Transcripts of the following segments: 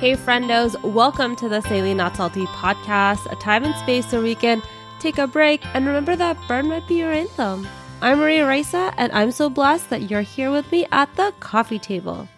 Hey, friendos, welcome to the Saintly Not Salty podcast, a time and space where we can take a break and remember that burn might be your anthem. I'm Maria Raisa, and I'm so blessed that you're here with me at the coffee table.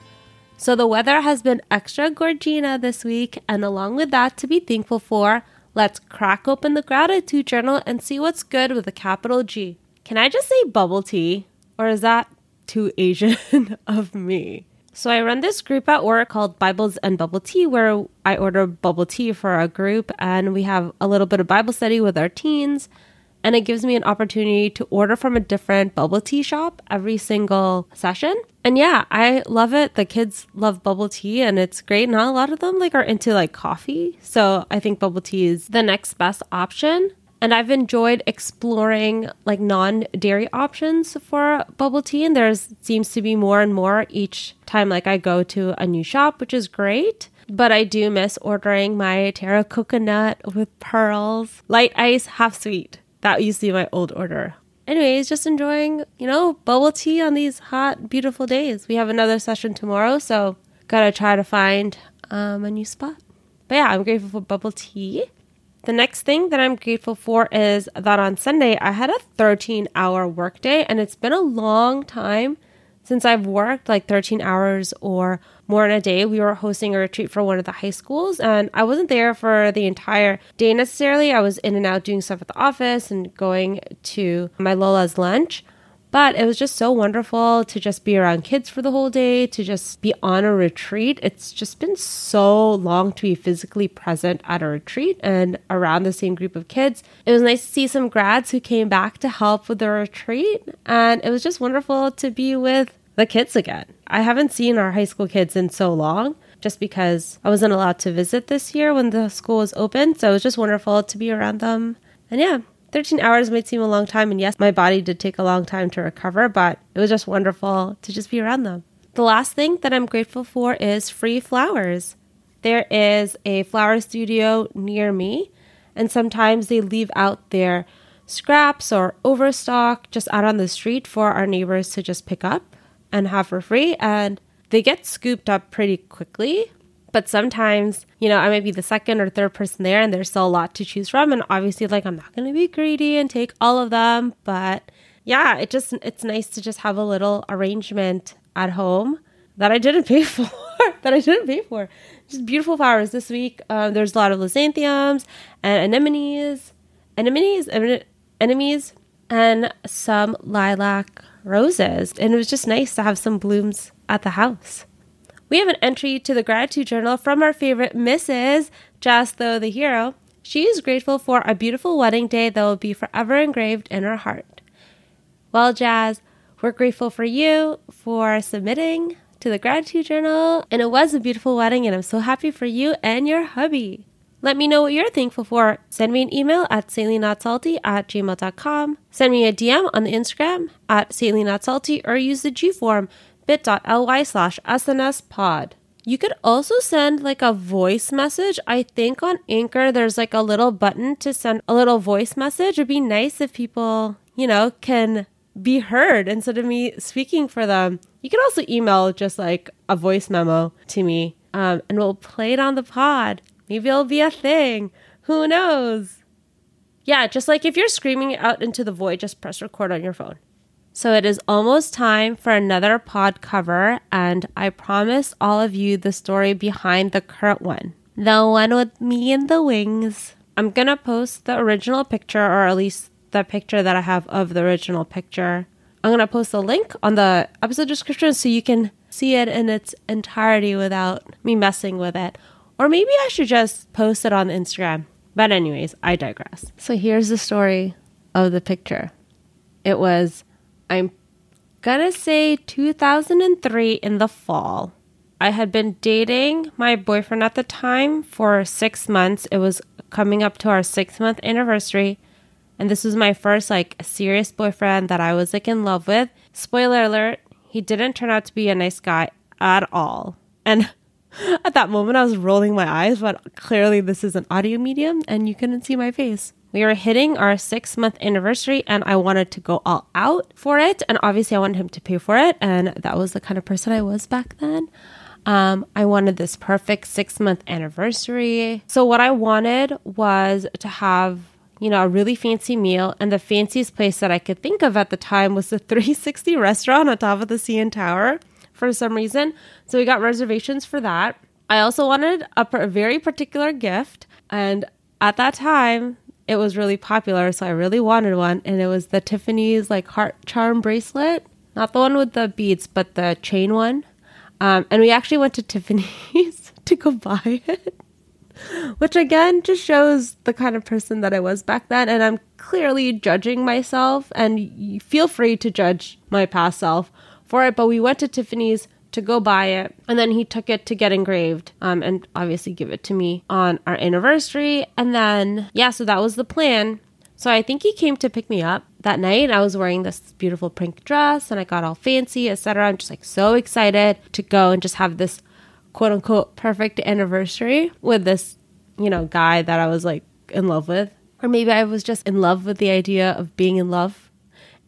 So, the weather has been extra gorgina this week, and along with that, to be thankful for, let's crack open the gratitude journal and see what's good with a capital G. Can I just say bubble tea? Or is that too Asian of me? So I run this group at work called Bibles and Bubble Tea, where I order bubble tea for our group, and we have a little bit of Bible study with our teens. And it gives me an opportunity to order from a different bubble tea shop every single session. And yeah, I love it. The kids love bubble tea and it's great. Not a lot of them like are into like coffee. So I think bubble tea is the next best option. And I've enjoyed exploring like non dairy options for bubble tea. And there seems to be more and more each time like I go to a new shop, which is great. But I do miss ordering my Taro coconut with pearls, light ice, half sweet. That used to be my old order. Anyways, just enjoying, you know, bubble tea on these hot, beautiful days. We have another session tomorrow, so gotta try to find um, a new spot. But yeah, I'm grateful for bubble tea. The next thing that I'm grateful for is that on Sunday I had a 13 hour workday and it's been a long time since I've worked like 13 hours or more in a day. We were hosting a retreat for one of the high schools and I wasn't there for the entire day necessarily. I was in and out doing stuff at the office and going to my Lola's lunch. But it was just so wonderful to just be around kids for the whole day, to just be on a retreat. It's just been so long to be physically present at a retreat and around the same group of kids. It was nice to see some grads who came back to help with the retreat. And it was just wonderful to be with the kids again. I haven't seen our high school kids in so long just because I wasn't allowed to visit this year when the school was open. So it was just wonderful to be around them. And yeah, 13 hours might seem a long time. And yes, my body did take a long time to recover, but it was just wonderful to just be around them. The last thing that I'm grateful for is free flowers. There is a flower studio near me, and sometimes they leave out their scraps or overstock just out on the street for our neighbors to just pick up and have for free. And they get scooped up pretty quickly. But sometimes, you know, I might be the second or third person there and there's still a lot to choose from. And obviously, like, I'm not going to be greedy and take all of them. But yeah, it just, it's nice to just have a little arrangement at home that I didn't pay for, that I didn't pay for. Just beautiful flowers this week. Um, there's a lot of leucanthemums and anemones, anemones, enemies, and some lilac roses. And it was just nice to have some blooms at the house. We have an entry to the gratitude journal from our favorite Mrs. JasTho the Hero. She is grateful for a beautiful wedding day that will be forever engraved in her heart. Well, Jazz, we're grateful for you for submitting to the gratitude journal, and it was a beautiful wedding, and I'm so happy for you and your hubby. Let me know what you're thankful for. Send me an email at saintlynotsalty at gmail.com. Send me a DM on the Instagram at saintlynotsalty or use the G form bit.ly slash snspod. You could also send like a voice message. I think on Anchor, there's like a little button to send a little voice message. It'd be nice if people, you know, can be heard instead of me speaking for them. You can also email just like a voice memo to me um, and we'll play it on the pod. Maybe it'll be a thing. Who knows? Yeah, just like if you're screaming out into the void, just press record on your phone. So it is almost time for another pod cover, and I promise all of you the story behind the current one. The one with me and the wings. I'm gonna post the original picture, or at least the picture that I have of the original picture. I'm gonna post a link on the episode description so you can see it in its entirety without me messing with it. Or maybe I should just post it on Instagram. But, anyways, I digress. So, here's the story of the picture it was I'm gonna say 2003 in the fall. I had been dating my boyfriend at the time for six months. It was coming up to our six month anniversary. And this was my first like serious boyfriend that I was like in love with. Spoiler alert, he didn't turn out to be a nice guy at all. And at that moment, I was rolling my eyes, but clearly this is an audio medium and you couldn't see my face. We were hitting our six month anniversary and I wanted to go all out for it. And obviously, I wanted him to pay for it. And that was the kind of person I was back then. Um, I wanted this perfect six month anniversary. So, what I wanted was to have, you know, a really fancy meal. And the fanciest place that I could think of at the time was the 360 restaurant on top of the CN Tower for some reason. So, we got reservations for that. I also wanted a, very particular gift. And at that time, it was really popular. So, I really wanted one. And it was the Tiffany's like heart charm bracelet. Not the one with the beads, but the chain one. Um, and we actually went to Tiffany's to go buy it, which again just shows the kind of person that I was back then. And I'm clearly judging myself, and feel free to judge my past self for it. But we went to Tiffany's to go buy it, and then he took it to get engraved, um, and obviously give it to me on our anniversary. And then, yeah, so that was the plan. So I think he came to pick me up that night. I was wearing this beautiful pink dress and I got all fancy, etc. I'm just like so excited to go and just have this quote unquote perfect anniversary with this, you know, guy that I was like in love with. Or maybe I was just in love with the idea of being in love.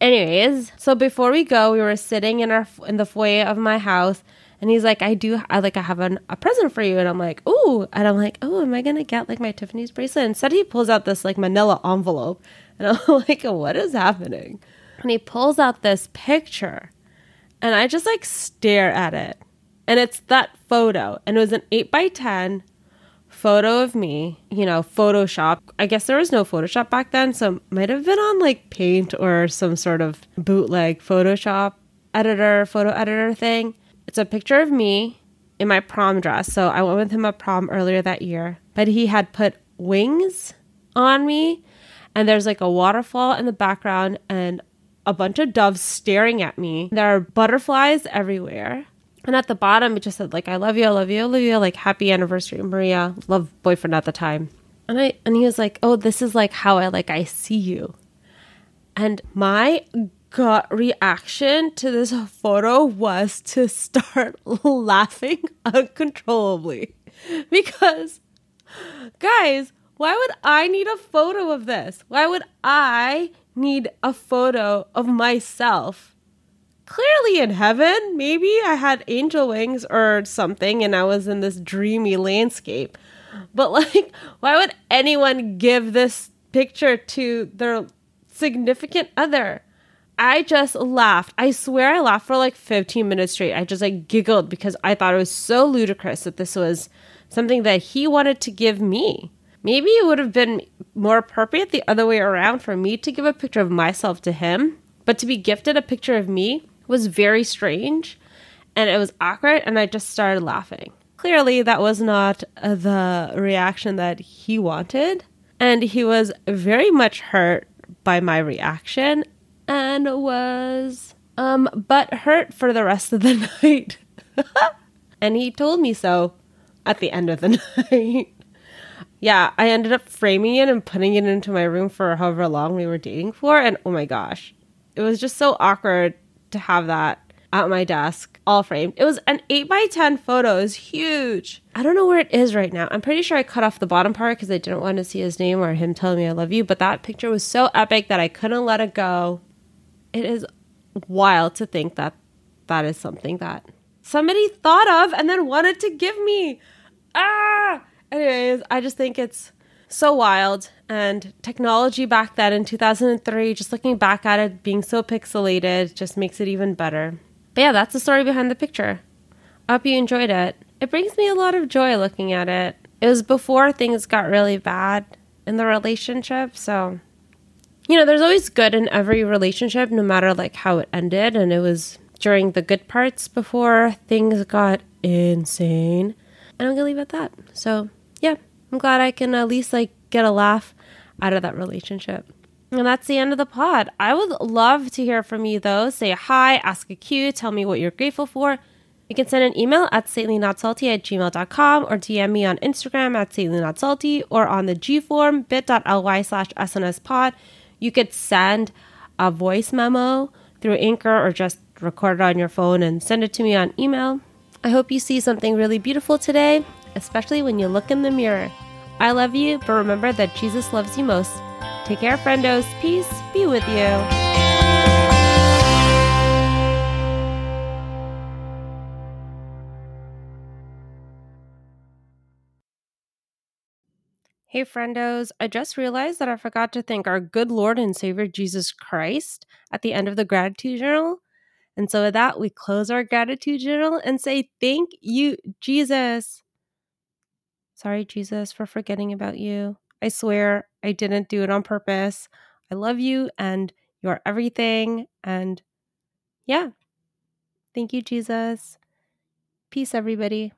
Anyways, so before we go, we were sitting in our in the foyer of my house and he's like, I do, I like, I have an, a present for you. And I'm like, ooh. And I'm like, oh, am I to get like my Tiffany's bracelet? Instead, he pulls out this like manila envelope. And I'm like, what is happening? And he pulls out this picture. And I just like stare at it. And it's that photo. And it was an 8 by 10 photo of me, you know, Photoshop. I guess there was no Photoshop back then. So might have been on like Paint or some sort of bootleg Photoshop editor, photo editor thing. It's a picture of me in my prom dress. So I went with him at prom earlier that year, but he had put wings on me, and there's like a waterfall in the background and a bunch of doves staring at me. There are butterflies everywhere. And at the bottom, it just said like, "I love you, I love you, I love you, like happy anniversary, Maria." Love boyfriend at the time. And I and he was like, "Oh, this is like how I like I see you." And my gut reaction to this photo was to start laughing uncontrollably. Because, guys, why would I need a photo of this? Why would I need a photo of myself? Clearly in heaven, maybe I had angel wings or something and I was in this dreamy landscape. But, like, why would anyone give this picture to their significant other? I just laughed. I swear I laughed for like 15 minutes straight. I just like giggled because I thought it was so ludicrous that this was something that he wanted to give me. Maybe it would have been more appropriate the other way around for me to give a picture of myself to him, but to be gifted a picture of me was very strange and it was awkward and I just started laughing. Clearly, that was not the reaction that he wanted, and he was very much hurt by my reaction and was um but hurt for the rest of the night. and he told me so at the end of the night. yeah, I ended up framing it and putting it into my room for however long we were dating for and oh my gosh. It was just so awkward to have that at my desk, all framed. It was an 8 by 10 photo. It huge. I don't know where it is right now. I'm pretty sure I cut off the bottom part because I didn't want to see his name or him telling me I love you. But that picture was so epic that I couldn't let it go it is wild to think that that is something that somebody thought of and then wanted to give me. Ah! Anyways, I just think it's so wild. And technology back then in 2003, just looking back at it being so pixelated, just makes it even better. But yeah, that's the story behind the picture. I hope you enjoyed it. It brings me a lot of joy looking at it. It was before things got really bad in the relationship, so you know, there's always good in every relationship, no matter like how it ended. And it was during the good parts before things got insane. And I'm gonna leave it at that. So yeah, I'm glad I can at least like get a laugh out of that relationship. And that's the end of the pod. I would love to hear from you though. Say hi, ask a Q, tell me what you're grateful for. You can send an email at salty at gmail.com or DM me on Instagram at salty or on the G form bit.ly slash SNS pod. You could send a voice memo through Anchor or just record it on your phone and send it to me on email. I hope you see something really beautiful today, especially when you look in the mirror. I love you, but remember that Jesus loves you most. Take care, friendos. Peace be with you. Hey, friendos, I just realized that I forgot to thank our good Lord and Savior Jesus Christ at the end of the gratitude journal. And so, with that, we close our gratitude journal and say, Thank you, Jesus. Sorry, Jesus, for forgetting about you. I swear I didn't do it on purpose. I love you and you're everything. And yeah, thank you, Jesus. Peace, everybody.